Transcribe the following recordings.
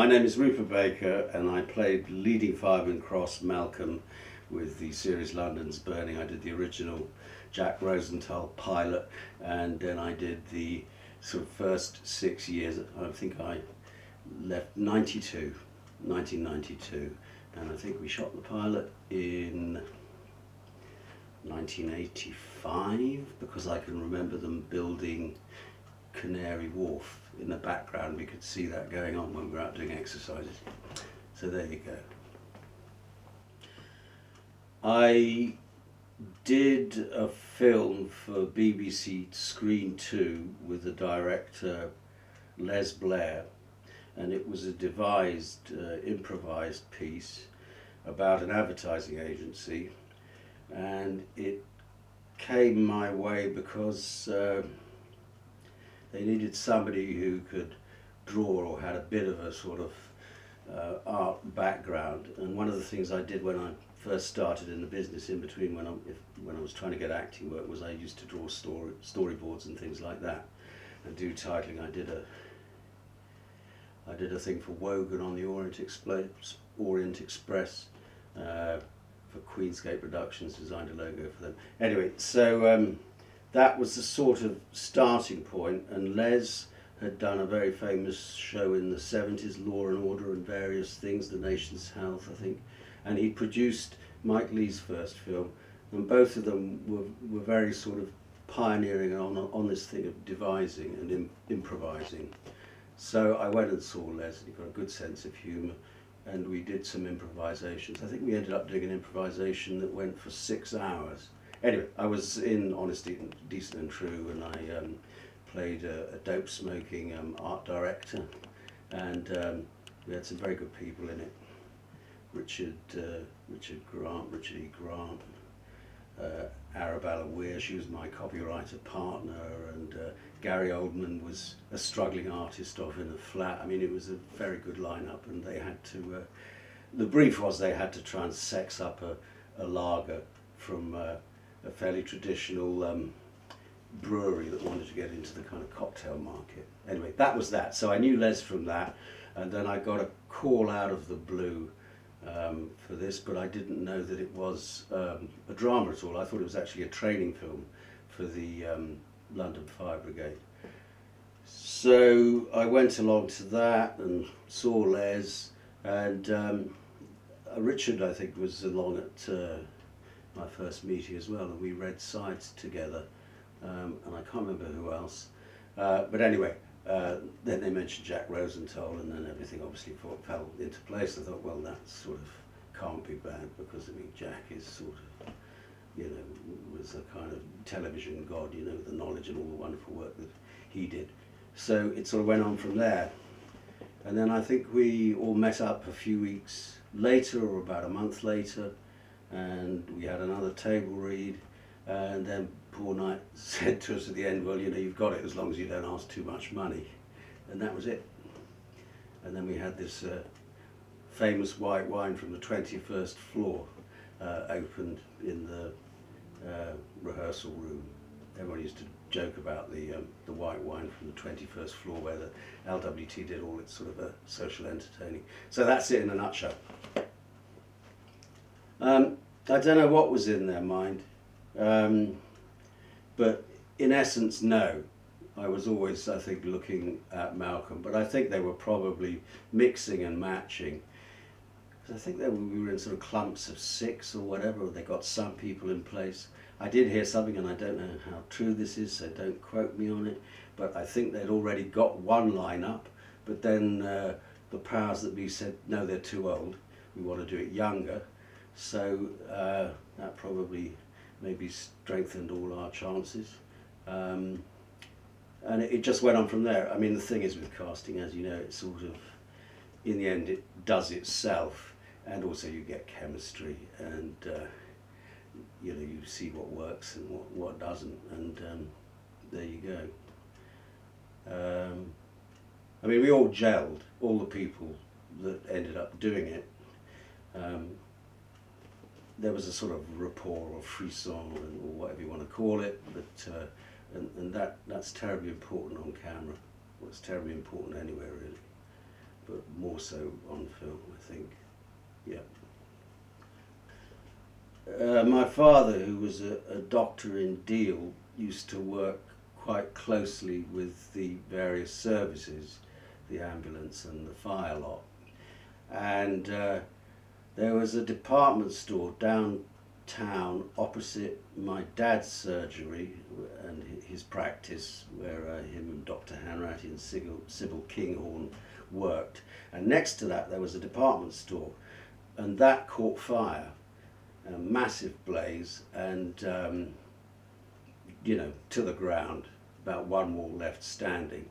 My name is Rupert Baker, and I played leading fireman Cross Malcolm with the series London's Burning. I did the original Jack Rosenthal pilot, and then I did the sort of first six years. I think I left 92, 1992, and I think we shot the pilot in 1985 because I can remember them building Canary Wharf in the background. We could see that going on when we were out doing exercises. So there you go. I did a film for BBC Screen 2 with the director Les Blair, and it was a devised, uh, improvised piece about an advertising agency, and it came my way because. Uh, they needed somebody who could draw or had a bit of a sort of uh, art background. And one of the things I did when I first started in the business, in between when I if, when I was trying to get acting work, was I used to draw story storyboards and things like that, and do titling. I did a I did a thing for Wogan on the Orient Express, Orient Express uh, for Queensgate Productions, designed a logo for them. Anyway, so. Um, that was the sort of starting point, and Les had done a very famous show in the 70s, Law and Order and various things, The Nation's Health, I think, and he produced Mike Leigh's first film, and both of them were, were very sort of pioneering on, on this thing of devising and Im- improvising. So I went and saw Les, he got a good sense of humour, and we did some improvisations. I think we ended up doing an improvisation that went for six hours Anyway, I was in Honest, Decent and True, and I um, played a, a, dope smoking um, art director, and um, we had some very good people in it. Richard, uh, Richard Grant, Richard E. Grant, uh, Arabella Weir, she was my copywriter partner, and uh, Gary Oldman was a struggling artist off in a flat. I mean, it was a very good lineup, and they had to. Uh, the brief was they had to try and sex up a, a lager from uh, a fairly traditional um, brewery that wanted to get into the kind of cocktail market. Anyway, that was that. So I knew Les from that, and then I got a call out of the blue um, for this, but I didn't know that it was um, a drama at all. I thought it was actually a training film for the um, London Fire Brigade. So I went along to that and saw Les, and um, Richard, I think, was along at. Uh, my first meeting as well, and we read sides together, um, and I can't remember who else. Uh, but anyway, uh, then they mentioned Jack Rosenthal, and then everything obviously fell into place. I thought, well, that sort of can't be bad because I mean, Jack is sort of, you know, was a kind of television god, you know, the knowledge and all the wonderful work that he did. So it sort of went on from there. And then I think we all met up a few weeks later, or about a month later, and we had another table read, and then Paul Knight said to us at the end, well, you know, you've got it as long as you don't ask too much money. And that was it. And then we had this uh, famous white wine from the 21st floor uh, opened in the uh, rehearsal room. Everyone used to joke about the, um, the white wine from the 21st floor where the LWT did all its sort of uh, social entertaining. So that's it in a nutshell. Um, I don't know what was in their mind, um, but in essence, no. I was always, I think, looking at Malcolm, but I think they were probably mixing and matching. I think they were, we were in sort of clumps of six or whatever. They got some people in place. I did hear something, and I don't know how true this is, so don't quote me on it. But I think they'd already got one line up, but then uh, the powers that be said, no, they're too old. We want to do it younger. So uh, that probably maybe strengthened all our chances. Um, and it, just went on from there. I mean, the thing is with casting, as you know, it sort of, in the end, it does itself, and also you get chemistry, and uh, you know you see what works and what what doesn't, and um, there you go. Um, I mean, we all gelled, all the people that ended up doing it. Um, there was a sort of rapport or frisson or whatever you want to call it, but uh, and, and that that's terribly important on camera. Well, it's terribly important anywhere really, but more so on film, I think. Yeah. Uh, my father, who was a, a doctor in Deal, used to work quite closely with the various services, the ambulance and the fire lot. And uh, there was a department store downtown opposite my dad's surgery and his practice, where uh, him and Dr. Hanratty and Sybil, Sybil Kinghorn worked. And next to that, there was a department store, and that caught fire, a massive blaze, and um, you know, to the ground, about one wall left standing.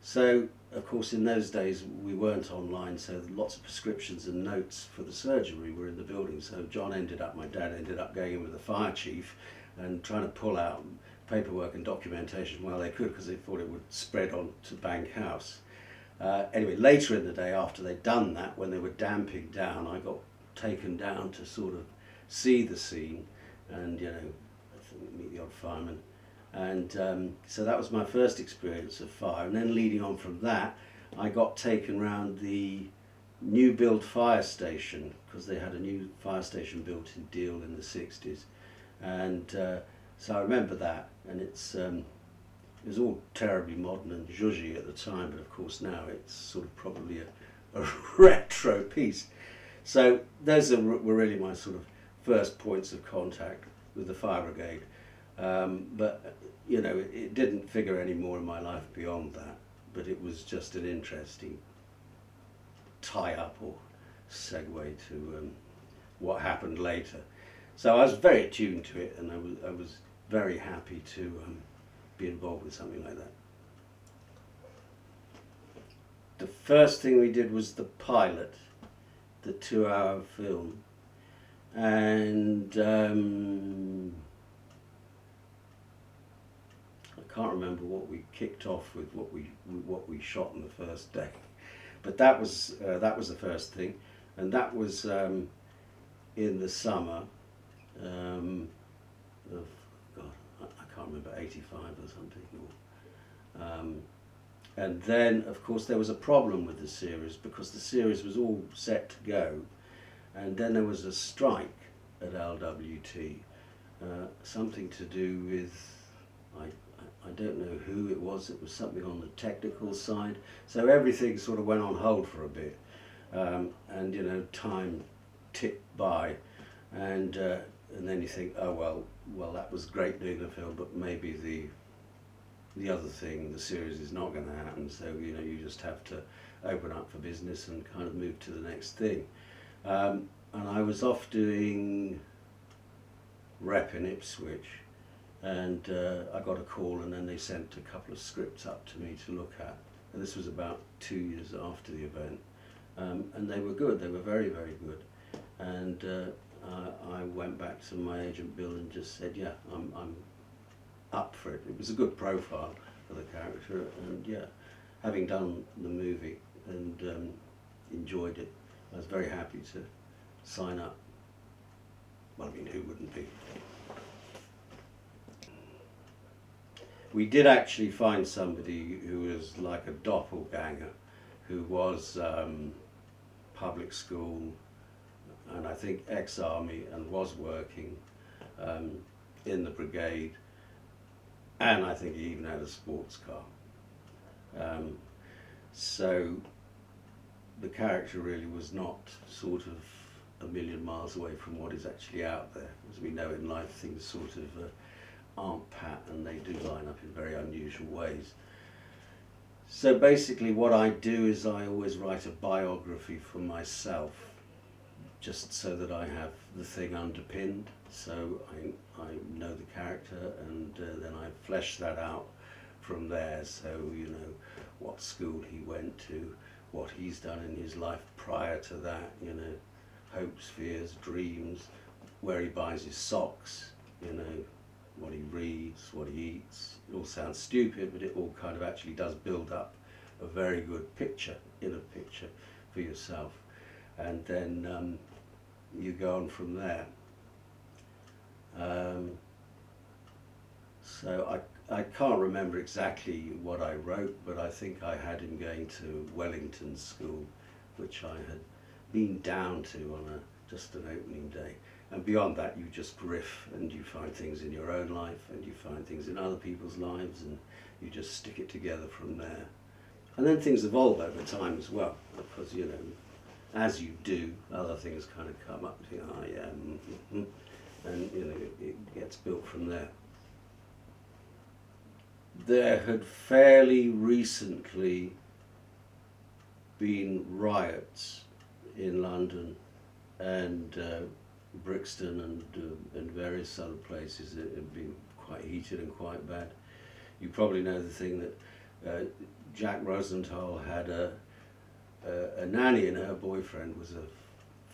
So, of course, in those days we weren't online, so lots of prescriptions and notes for the surgery were in the building. So John ended up, my dad ended up going in with the fire chief and trying to pull out paperwork and documentation while they could because they thought it would spread on to Bank House. Uh, anyway, later in the day, after they'd done that, when they were damping down, I got taken down to sort of see the scene and, you know, meet the odd fireman. And um, so that was my first experience of fire. And then leading on from that, I got taken round the new build fire station because they had a new fire station built in Deal in the 60s. And uh, so I remember that. And it's, um, it was all terribly modern and zhuzhy at the time, but of course now it's sort of probably a, a retro piece. So those were really my sort of first points of contact with the fire brigade. Um, but you know, it, it didn't figure any more in my life beyond that. But it was just an interesting tie up or segue to um, what happened later. So I was very attuned to it, and I was I was very happy to um, be involved with something like that. The first thing we did was the pilot, the two-hour film, and. Um, can't remember what we kicked off with, what we what we shot on the first day, but that was uh, that was the first thing, and that was um, in the summer um, of God, I, can't remember eighty five or something. Or, um, and then, of course, there was a problem with the series because the series was all set to go, and then there was a strike at LWT, uh, something to do with I I don't know who it was, it was something on the technical side. So everything sort of went on hold for a bit. Um, and, you know, time ticked by. And, uh, and then you think, oh, well, well, that was great doing the film, but maybe the, the other thing, the series is not going to happen. So, you know, you just have to open up for business and kind of move to the next thing. Um, and I was off doing rep in Ipswich and uh, I got a call and then they sent a couple of scripts up to me to look at. And this was about two years after the event. Um, and they were good, they were very, very good. And uh, I, I, went back to my agent Bill and just said, yeah, I'm, I'm up for it. It was a good profile for the character and yeah, having done the movie and um, enjoyed it, I was very happy to sign up. Well, I mean, who wouldn't be? We did actually find somebody who was like a doppelganger, who was um, public school and I think ex-army and was working um, in the brigade and I think he even had a sports car. Um, so the character really was not sort of a million miles away from what is actually out there. As we know in life, things sort of uh, aren't pat and they do line up in very unusual ways. So basically what I do is I always write a biography for myself just so that I have the thing underpinned. So I, I know the character and uh, then I flesh that out from there. So you know what school he went to what he's done in his life prior to that you know hopes fears dreams where he buys his socks you know what he reads, what he eats. It all sounds stupid, but it all kind of actually does build up a very good picture, inner picture for yourself. And then um, you go on from there. Um, so I, I can't remember exactly what I wrote, but I think I had him going to Wellington School which I had been down to on a just an opening day. And beyond that, you just riff and you find things in your own life and you find things in other people's lives and you just stick it together from there. And then things evolve over time as well, because you know, as you do, other things kind of come up. To you know, oh, yeah, mm, mm, and you know, it, it gets built from there. There had fairly recently been riots in London and uh, Brixton and, uh, and various other places that have been quite heated and quite bad. You probably know the thing that uh, Jack Rosenthal had a, a, a nanny and her boyfriend was a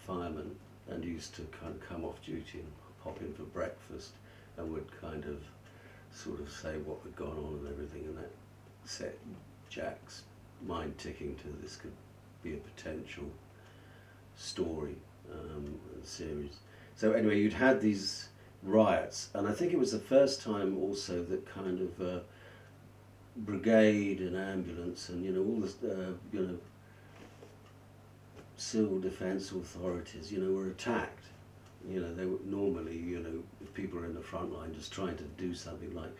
fireman and used to kind of come off duty and pop in for breakfast and would kind of sort of say what had gone on and everything and that set Jack's mind ticking to this could be a potential story um, series. So anyway, you'd had these riots, and I think it was the first time also that kind of uh, brigade and ambulance and you know all the uh, you know civil defence authorities you know were attacked. You know they were normally you know if people are in the front line just trying to do something like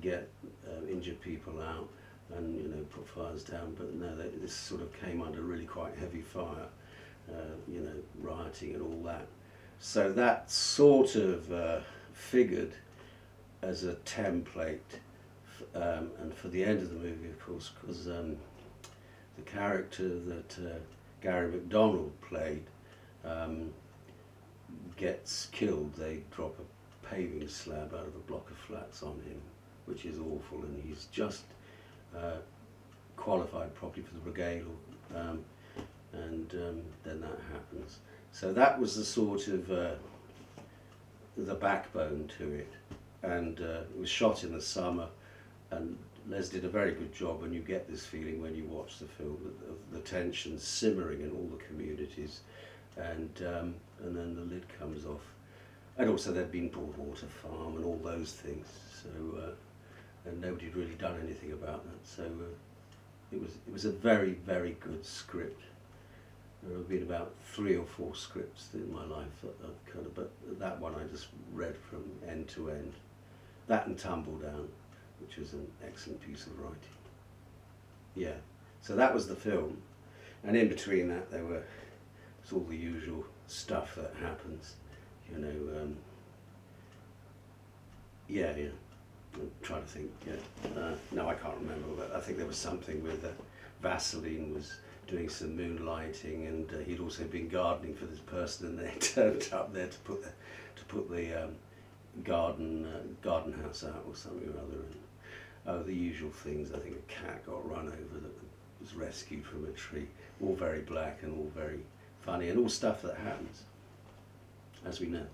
get uh, injured people out and you know put fires down, but no, they, this sort of came under really quite heavy fire. Uh, you know, rioting and all that. So that sort of uh, figured as a template, um, and for the end of the movie, of course, because um, the character that uh, Gary McDonald played um, gets killed. They drop a paving slab out of a block of flats on him, which is awful, and he's just uh, qualified properly for the brigade. Um, and um, then that happens. So that was the sort of uh, the backbone to it, and uh, it was shot in the summer, and Les did a very good job, and you get this feeling when you watch the film of the tension simmering in all the communities, and um, and then the lid comes off, and also there'd been Broadwater Farm and all those things, so uh, and nobody had really done anything about that, so uh, it was it was a very very good script. There have been about three or four scripts in my life that I've kind of, but that one I just read from end to end. That and Tumbledown, which was an excellent piece of writing. Yeah, so that was the film, and in between that there were it's all the usual stuff that happens, you know. Um, yeah, yeah. I'm trying to think. Yeah, uh, no, I can't remember, but I think there was something with uh, Vaseline was doing some moonlighting, and uh, he'd also been gardening for this person, and they turned up there to put the to put the um, garden uh, garden house out or something or other. And, oh, the usual things. I think a cat got run over that was rescued from a tree. All very black and all very funny, and all stuff that happens, as we know.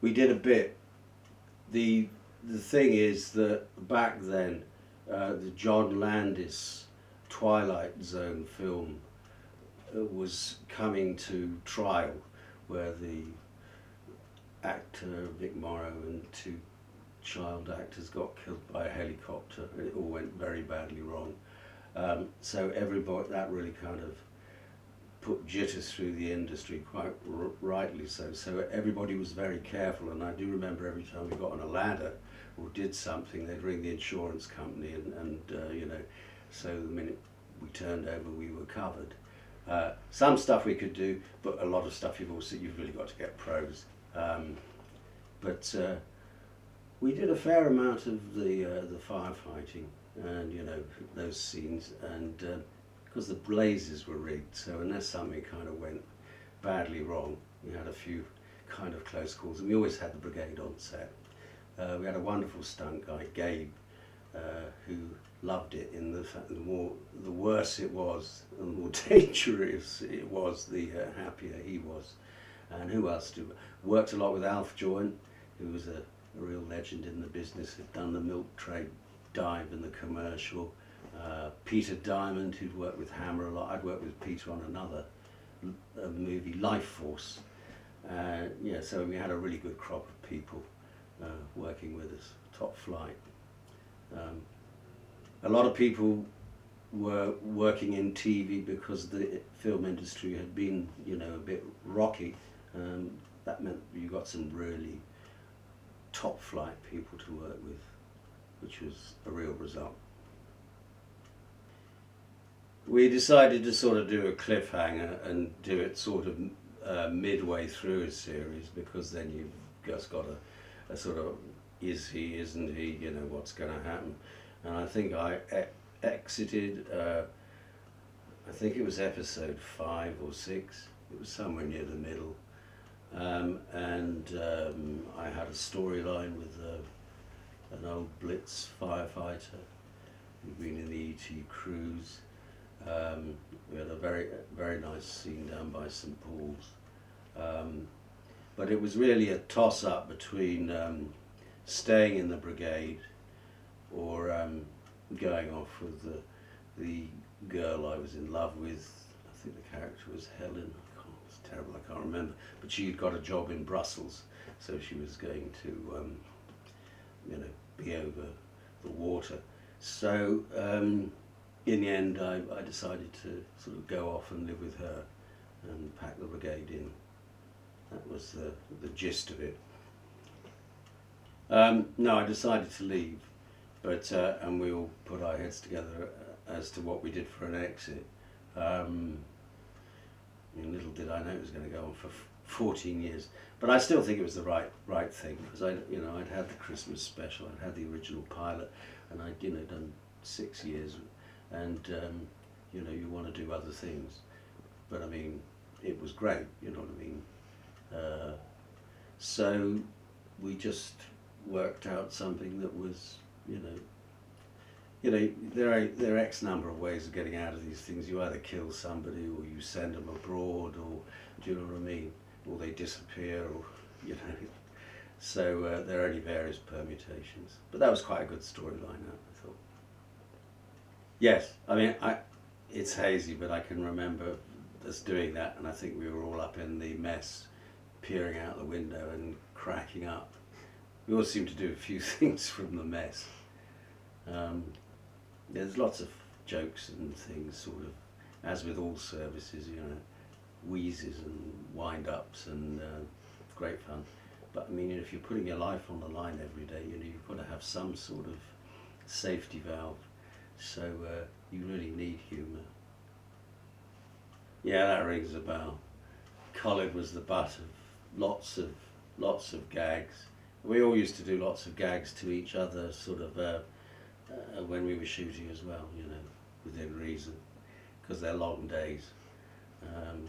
We did a bit. The the thing is that back then, uh, the John Landis Twilight Zone film uh, was coming to trial, where the actor Vic Morrow and two child actors got killed by a helicopter. and It all went very badly wrong. Um, so everybody that really kind of put jitters through the industry, quite rightly so. So everybody was very careful, and I do remember every time we got on a ladder or did something, they'd ring the insurance company, and, and uh, you know, so the minute we turned over, we were covered. Uh, some stuff we could do, but a lot of stuff you've also you've really got to get pros. Um, but uh, we did a fair amount of the uh, the firefighting and you know those scenes and uh, because the blazes were rigged. So unless something kind of went badly wrong, we had a few kind of close calls, and we always had the brigade on set. Uh, we had a wonderful stunt guy, Gabe, uh, who loved it. In the fact, the more the worse it was, the more dangerous it was, the uh, happier he was. And who else? Worked a lot with Alf Joint, who was a, a real legend in the business. Had done the Milk Tray dive in the commercial. Uh, Peter Diamond, who'd worked with Hammer a lot. I'd worked with Peter on another a movie, Lifeforce. Uh, yeah, so we had a really good crop of people uh, working with us, top flight. Um, a lot of people were working in TV because the film industry had been, you know, a bit rocky. Um, that meant you got some really top flight people to work with, which was a real result. We decided to sort of do a cliffhanger and do it sort of uh, midway through a series because then you've just got a, a sort of is he, isn't he, you know, what's going to happen. And I think I e- exited, uh, I think it was episode five or six, it was somewhere near the middle. Um, and um, I had a storyline with uh, an old Blitz firefighter who'd been in the ET cruise. Um, we had a very very nice scene down by St Paul's, um, but it was really a toss up between um, staying in the brigade or um, going off with the the girl I was in love with. I think the character was Helen. It's terrible. I can't remember. But she'd got a job in Brussels, so she was going to, um, you know, be over the water. So um, in the end, I, I decided to sort of go off and live with her and pack the brigade in. That was the, the gist of it. Um, no, I decided to leave, but uh, and we all put our heads together uh, as to what we did for an exit. Um, little did I know it was going to go on for f- 14 years, but I still think it was the right right thing because I, you know, I'd had the Christmas special, I'd had the original pilot, and I'd you know done six years and um, you know you want to do other things. But I mean, it was great. You know what I mean. Uh, so we just worked out something that was, you know, you know, there are there are X number of ways of getting out of these things. You either kill somebody, or you send them abroad, or do you know what I mean? Or they disappear, or you know. So uh, there are only various permutations. But that was quite a good storyline. Yes, I mean, I, it's hazy, but I can remember us doing that, and I think we were all up in the mess, peering out the window and cracking up. We all seem to do a few things from the mess. Um, there's lots of jokes and things, sort of, as with all services, you know, wheezes and wind ups and uh, great fun. But I mean, if you're putting your life on the line every day, you know, you've got to have some sort of safety valve so uh, you really need humour. Yeah, that rings a bell. Colin was the butt of lots of lots of gags. We all used to do lots of gags to each other, sort of uh, uh, when we were shooting as well. You know, within reason, because they're long days. Um,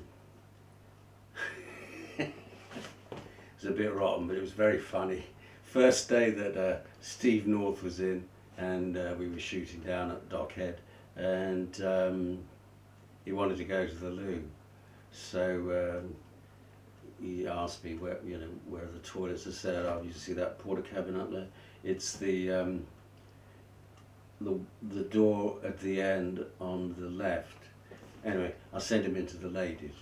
it's a bit rotten, but it was very funny. First day that uh, Steve North was in, and uh, we were shooting down at Dockhead, and um, he wanted to go to the loo, so um, he asked me where you know where the toilets are set. Oh, you see that Portakabin up there? It's the um, the the door at the end on the left. Anyway, I sent him into the ladies,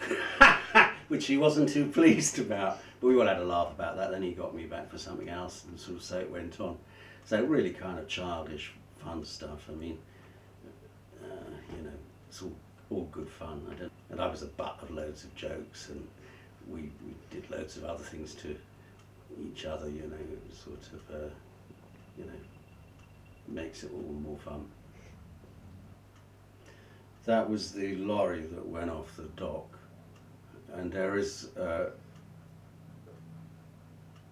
which he wasn't too pleased about. But we all had a laugh about that. Then he got me back for something else, and sort of so it went on. So really kind of childish, fun stuff. I mean, uh, you know, it's all, all good fun. I and I was the butt of loads of jokes, and we, we did loads of other things to each other. You know, sort of, uh, you know, makes it all more fun. That was the lorry that went off the dock, and there is uh,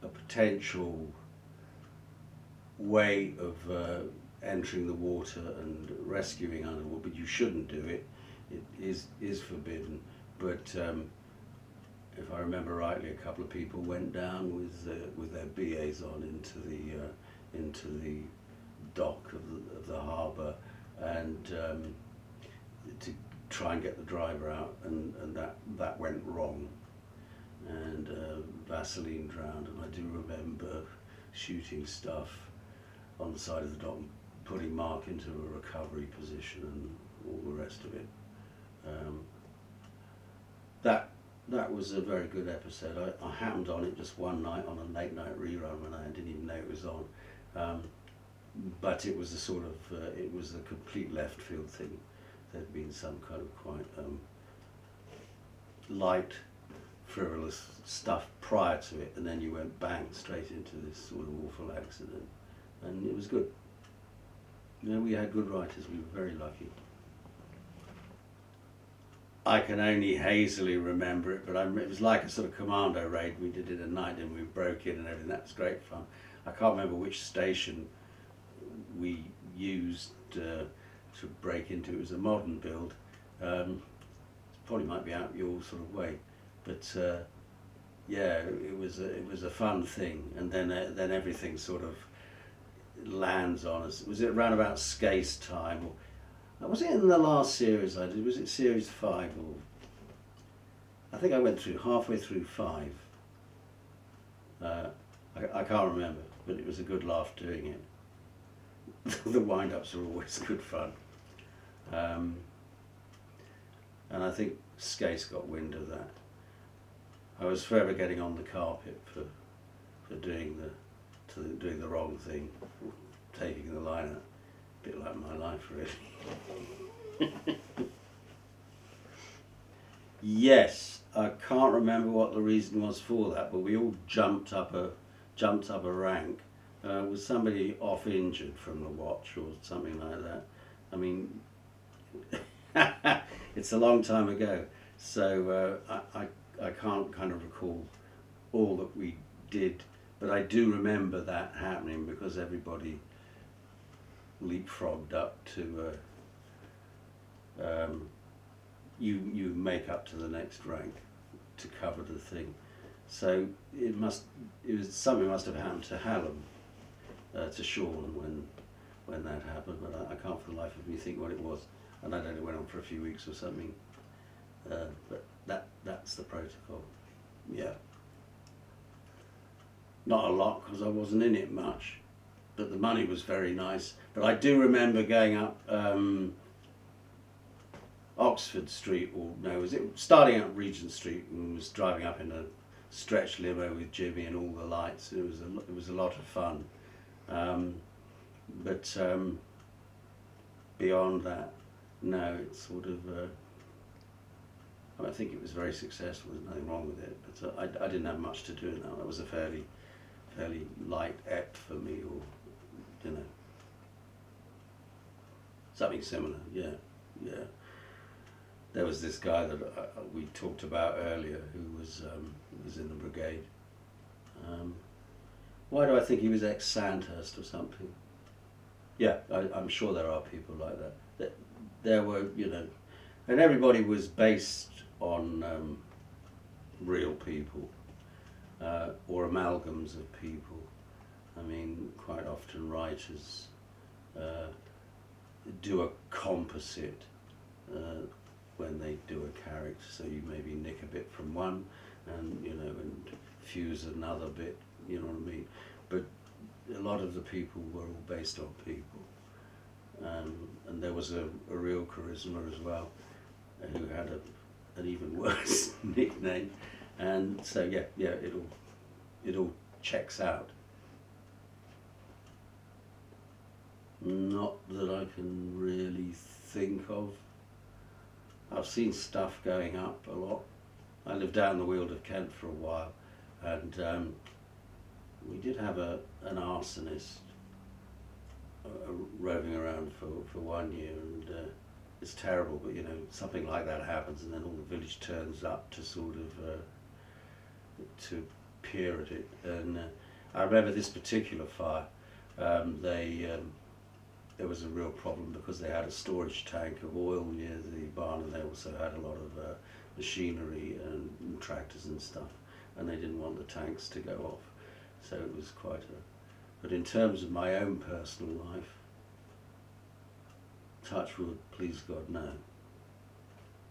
a potential way of uh, entering the water and rescuing underwater, but you shouldn't do it. It is is forbidden. But um, if I remember rightly, a couple of people went down with uh, with their BAs on into the uh, into the dock of the, of the harbour and um, to try and get the driver out, and, and that that went wrong. And uh, Vaseline drowned, and I do remember shooting stuff on the side of the dock, putting Mark into a recovery position and all the rest of it. Um, that that was a very good episode. I, I happened on it just one night on a late night rerun when I didn't even know it was on. Um, but it was a sort of uh, it was a complete left field thing. There'd been some kind of quite um, light, frivolous stuff prior to it, and then you went bang straight into this sort of awful accident, and it was good. You know, we had good writers. We were very lucky. I can only hazily remember it, but I, it was like a sort of commando raid. We did it at night and we broke in and everything. That was great fun. I can't remember which station we used uh, to break into. It was a modern build. Um, probably might be out your sort of way, but uh, yeah, it was a, it was a fun thing. And then uh, then everything sort of lands on us. Was it around about Skase time? Or, uh, was it in the last series I did? Was it series five or? I think I went through halfway through five. Uh, I, I can't remember, but it was a good laugh doing it. the wind-ups are always good fun. Um, and I think Skase got wind of that. I was forever getting on the carpet for for doing the to doing the wrong thing, taking the line, a bit like my life, really. yes, I can't remember what the reason was for that, but we all jumped up a jumped up a rank. Uh, was somebody off injured from the watch or something like that? I mean, it's a long time ago, so uh, I, I I can't kind of recall all that we did, but I do remember that happening because everybody leapfrogged up to uh, um, you you make up to the next rank to cover the thing. So it must it was something must have happened to Hallam, uh, to Sean when when that happened, but I, I, can't for the life of me think what it was. And I know it went on for a few weeks or something. Uh, but that that's the protocol. Yeah. Not a lot because I wasn't in it much but the money was very nice. But I do remember going up um, Oxford Street, or no, was it starting up Regent Street and was driving up in a stretch limo with Jimmy and all the lights. It was a, it was a lot of fun. Um, but um, beyond that, no, it's sort of. Uh, I think it was very successful. There's nothing wrong with it, but uh, I, I didn't have much to do in that. Was a fairly, fairly light ep for me, or you know. Something similar, yeah, yeah. There was this guy that uh, we talked about earlier who was um, was in the brigade. Um, why do I think he was ex Sandhurst or something? Yeah, I, I'm sure there are people like that. There were, you know, and everybody was based on um, real people uh, or amalgams of people. I mean, quite often writers uh, do a composite uh, when they do a character, so you maybe nick a bit from one and, you know, and fuse another bit, you know what I mean? But a lot of the people were all based on people. Um, and there was a, a real charisma as well, who had a, an even worse nickname. And so, yeah, yeah, it all, it all checks out. Not that I can really think of. I've seen stuff going up a lot. I lived down the Weald of Kent for a while, and um, we did have a an arsonist uh, roving around for, for one year, and uh, it's terrible. But you know, something like that happens, and then all the village turns up to sort of uh, to peer at it. And uh, I remember this particular fire. Um, they um, there was a real problem because they had a storage tank of oil near the barn and they also had a lot of uh, machinery and tractors and stuff and they didn't want the tanks to go off so it was quite a but in terms of my own personal life touch wood please god no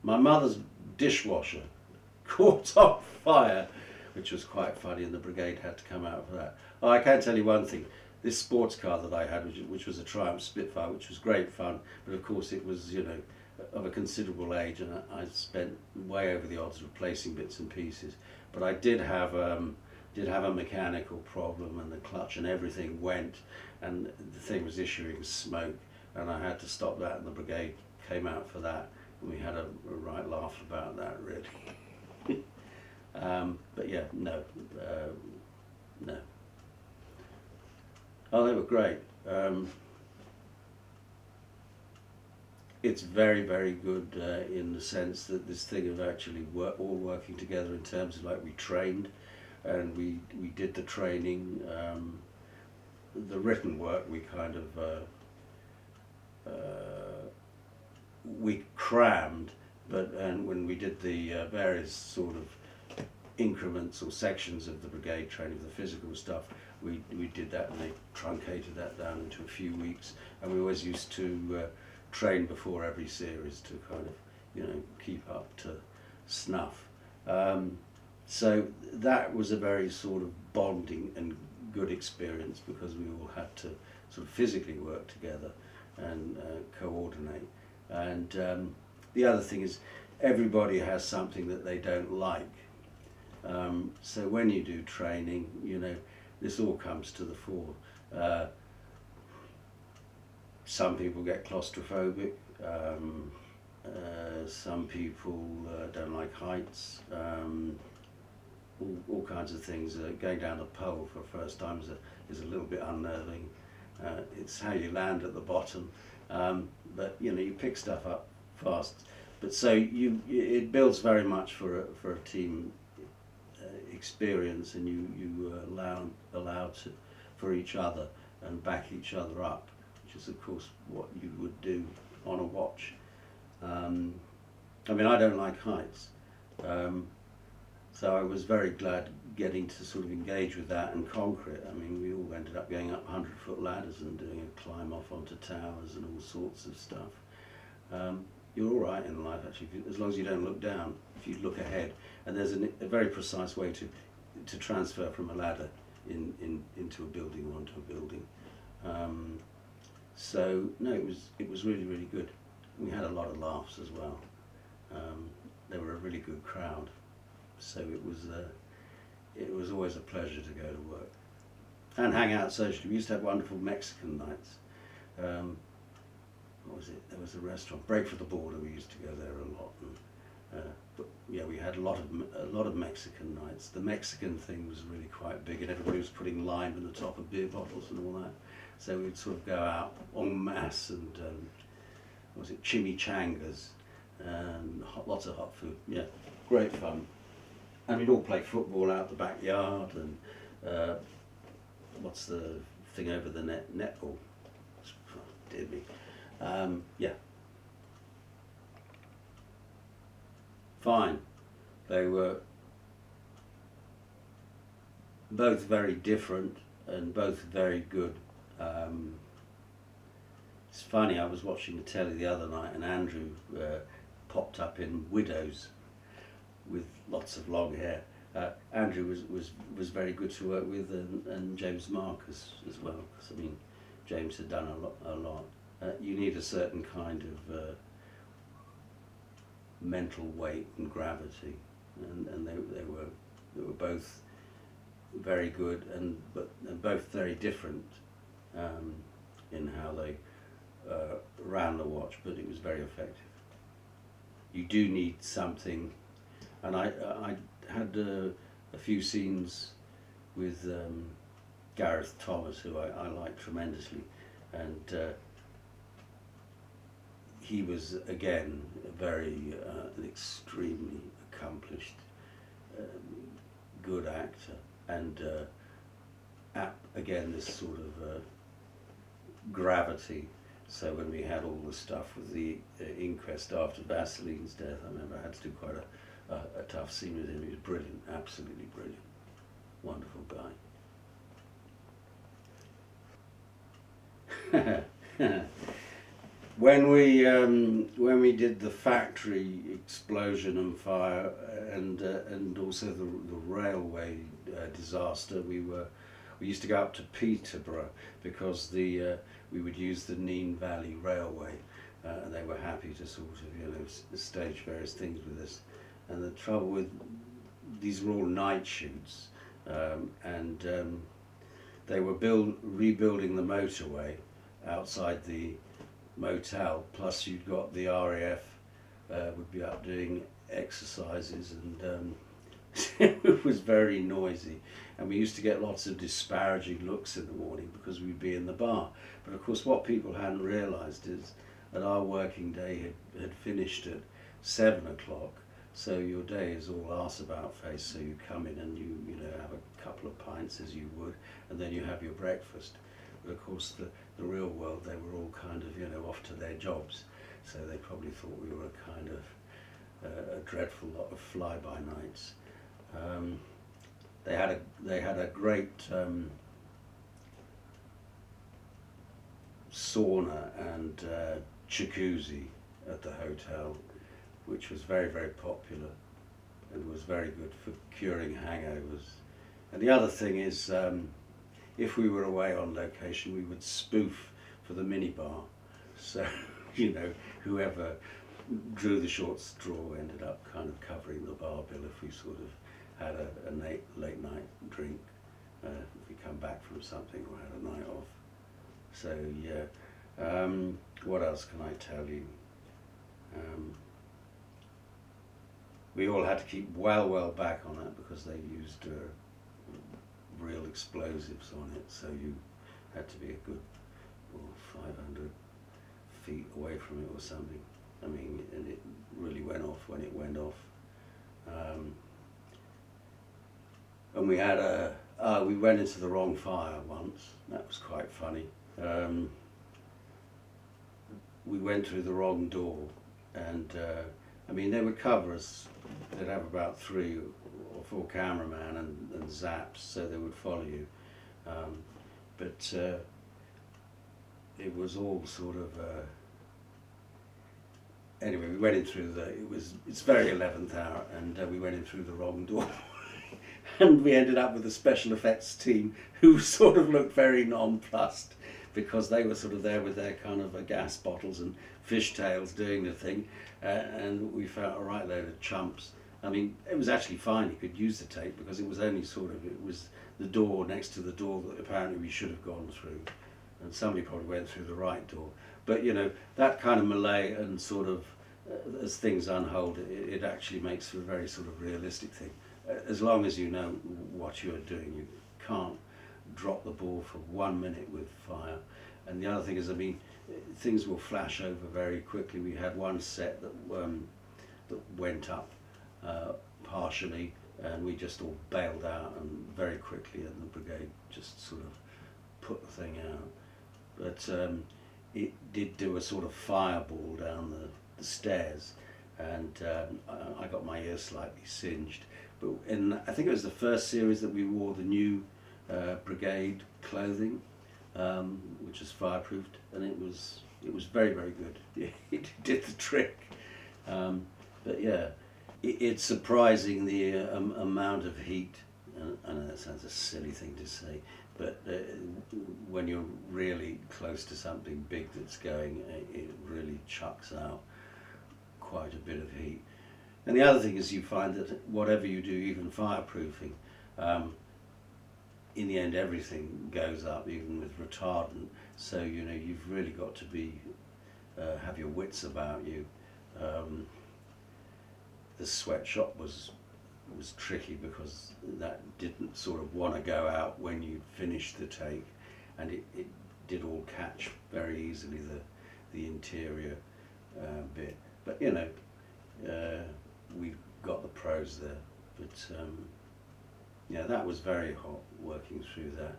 my mother's dishwasher caught on fire which was quite funny and the brigade had to come out for that oh i can tell you one thing this sports car that I had, which, which was a Triumph Spitfire, which was great fun, but of course it was, you know, of a considerable age, and I, spent way over the odds replacing bits and pieces. But I did have um, did have a mechanical problem, and the clutch and everything went, and the thing was issuing smoke, and I had to stop that, and the brigade came out for that, and we had a, a right laugh about that, really. um, but yeah, no, uh, no. Oh, they were great. Um, it's very, very good uh, in the sense that this thing of actually work, all working together in terms of like we trained and we, we did the training. Um, the written work we kind of uh, uh, we crammed, but and when we did the uh, various sort of increments or sections of the brigade training, the physical stuff, we, we did that and they truncated that down into a few weeks. And we always used to uh, train before every series to kind of, you know, keep up to snuff. Um, so that was a very sort of bonding and good experience because we all had to sort of physically work together and uh, coordinate. And um, the other thing is, everybody has something that they don't like. Um, so when you do training, you know, this all comes to the fore. Uh, some people get claustrophobic. Um, uh, some people uh, don't like heights. Um, all, all kinds of things. Uh, going down a pole for the first time is a, is a little bit unnerving. Uh, it's how you land at the bottom. Um, but you know, you pick stuff up fast. But so you, it builds very much for a, for a team experience and you, you uh, allow, allow to, for each other and back each other up, which is of course what you would do on a watch. Um, I mean, I don't like heights. Um, so I was very glad getting to sort of engage with that and conquer it. I mean, we all ended up going up 100 foot ladders and doing a climb off onto towers and all sorts of stuff. Um, you're all right in life, actually, as long as you don't look down, if you look ahead and there's an, a very precise way to to transfer from a ladder in, in into a building or onto a building. Um, so no, it was it was really really good. We had a lot of laughs as well. Um, they were a really good crowd, so it was uh, it was always a pleasure to go to work and hang out socially. We used to have wonderful Mexican nights. Um, what was it? There was a restaurant, Break for the Border. We used to go there a lot. And, uh, yeah, we had a lot of a lot of Mexican nights. The Mexican thing was really quite big, and everybody was putting lime in the top of beer bottles and all that. So we'd sort of go out en masse and um, was it chimichangas and hot, lots of hot food. Yeah, great fun. And we'd all play football out the backyard and uh, what's the thing over the net netball? Dear me. Um, yeah, fine. They were both very different and both very good. Um, it's funny, I was watching the telly the other night and Andrew uh, popped up in Widows with lots of long hair. Uh, Andrew was, was, was very good to work with and, and James Marcus as well. Cause, I mean, James had done a lot. A lot. Uh, you need a certain kind of uh, mental weight and gravity, and, and they, they were they were both very good and but and both very different um, in how they uh, ran the watch, but it was very effective. You do need something, and I I had uh, a few scenes with um, Gareth Thomas, who I, I like tremendously, and uh, he was again very uh, an extremely accomplished, um, good actor, and uh, ap- again this sort of uh, gravity. So when we had all the stuff with the uh, inquest after Vaseline's death, I remember I had to do quite a, a, a tough scene with him. He was brilliant, absolutely brilliant, wonderful guy. when we um, when we did the factory explosion and fire and uh, and also the, the railway uh, disaster, we were we used to go up to Peterborough because the uh, we would use the Nene Valley Railway, uh, and they were happy to sort of you know stage various things with us. And the trouble with these were all night shoots, um, and um, they were build rebuilding the motorway outside the motel. Plus, you'd got the RAF uh, would be up doing exercises, and um, it was very noisy. And we used to get lots of disparaging looks in the morning because we'd be in the bar. But of course, what people hadn't realised is that our working day had, had finished at seven o'clock. So your day is all arse about face. So you come in and you you know have a couple of pints as you would, and then you have your breakfast. But of course, the the real world they were all kind of you know off to their jobs. So they probably thought we were a kind of uh, a dreadful lot of fly-by nights. Um, they had a they had a great um, sauna and uh, jacuzzi at the hotel, which was very very popular and was very good for curing hangovers. And the other thing is, um, if we were away on location, we would spoof for the minibar. So you know, whoever drew the short straw ended up kind of covering the bar bill if we sort of had a, a late, late night drink, uh, if we come back from something or had a night off. So yeah, um, what else can I tell you? Um, we all had to keep well, well back on that because they used uh, real explosives on it. So you had to be a good oh, 500 feet away from it or something. I mean, and it really went off when it went off. Um, and we had a, uh, we went into the wrong fire once. That was quite funny. Um, we went through the wrong door, and uh, I mean, they would cover us. They'd have about three or four cameramen and, and zaps, so they would follow you. Um, but uh, it was all sort of. Uh, anyway, we went in through the. It was. It's very eleventh hour, and uh, we went in through the wrong door. and we ended up with a special effects team who sort of looked very nonplussed because they were sort of there with their kind of uh, gas bottles and fishtails doing the thing, uh, and we felt a right load of chumps. I mean, it was actually fine. You could use the tape because it was only sort of it was the door next to the door that apparently we should have gone through, and somebody probably went through the right door. But you know that kind of melee and sort of uh, as things unfold, it, it actually makes for a very sort of realistic thing. As long as you know what you're doing, you can't drop the ball for one minute with fire. And the other thing is, I mean, things will flash over very quickly. We had one set that um, that went up uh, partially, and we just all bailed out and very quickly, and the brigade just sort of put the thing out. But um, it did do a sort of fireball down the, the stairs, and um, I, I got my ear slightly singed. But in I think it was the first series that we wore the new uh, brigade clothing, um, which is fireproofed, and it was it was very very good. It did the trick. Um, but yeah, it's surprising the uh, um, amount of heat. I know that sounds a silly thing to say, but uh, when you're really close to something big that's going, it, it really chucks out quite a bit of heat. And the other thing is, you find that whatever you do, even fireproofing, um, in the end, everything goes up, even with retardant. So you know you've really got to be uh, have your wits about you. Um, the sweatshop was was tricky because that didn't sort of want to go out when you finished the take, and it, it did all catch very easily the the interior uh, bit. But you know, uh, we got the pros there. But um, yeah, that was very hot working through that.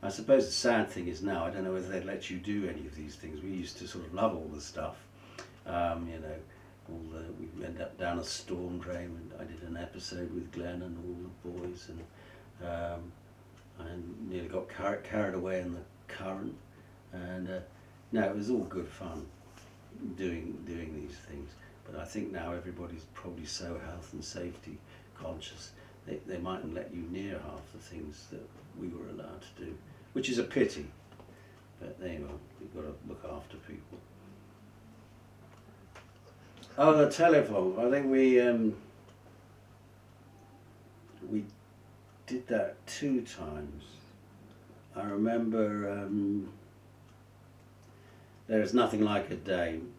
I suppose the sad thing is now I don't know whether they'd let you do any of these things. We used to sort of love all the stuff, um, you know. We ended up down a storm drain. And I did an episode with Glenn and all the boys, and um, I nearly got car- carried away in the current. And uh, no, it was all good fun doing doing these things. But I think now everybody's probably so health and safety conscious they, they mightn't let you near half the things that we were allowed to do, which is a pity. But there you are, we've got to look after people. Oh, the telephone. I think we um, we did that two times. I remember um, there is nothing like a dame,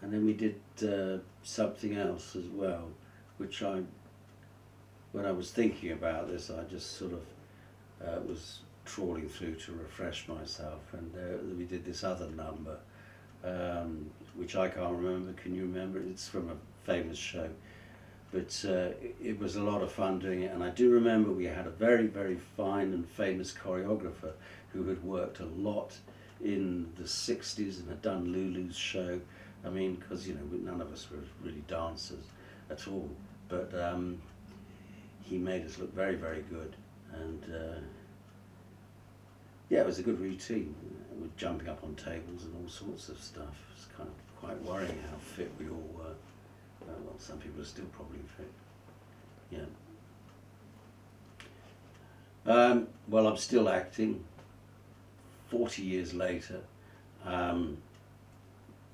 and then we did uh, something else as well, which I, when I was thinking about this, I just sort of uh, was trawling through to refresh myself, and uh, we did this other number, um, which I can't remember. Can you remember? It's from a famous show, but uh, it, was a lot of fun doing it. And I do remember we had a very, very fine and famous choreographer who had worked a lot in the '60s and had done Lulu's show. I mean, because you know none of us were really dancers at all, but um, he made us look very, very good, and uh, yeah, it was a good routine. With jumping up on tables and all sorts of stuff. Quite worrying how fit we all were. Uh, well, some people are still probably fit. Yeah. Um, well, I'm still acting. Forty years later, um,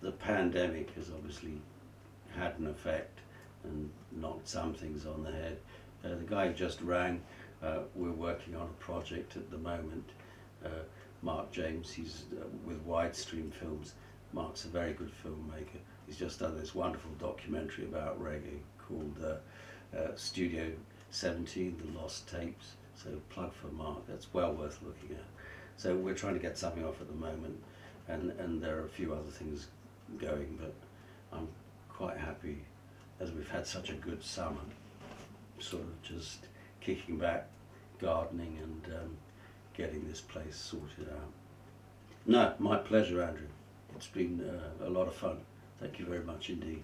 the pandemic has obviously had an effect and knocked some things on the head. Uh, the guy just rang, uh, we're working on a project at the moment. Uh, Mark James, he's uh, with Widestream Films. Mark's a very good filmmaker. He's just done this wonderful documentary about reggae called uh, uh, Studio 17, The Lost Tapes. So plug for Mark, that's well worth looking at. So we're trying to get something off at the moment and, and there are a few other things going, but I'm quite happy as we've had such a good summer, sort of just kicking back, gardening and um, getting this place sorted out. No, my pleasure, Andrew. It's been uh, a lot of fun. Thank you very much indeed.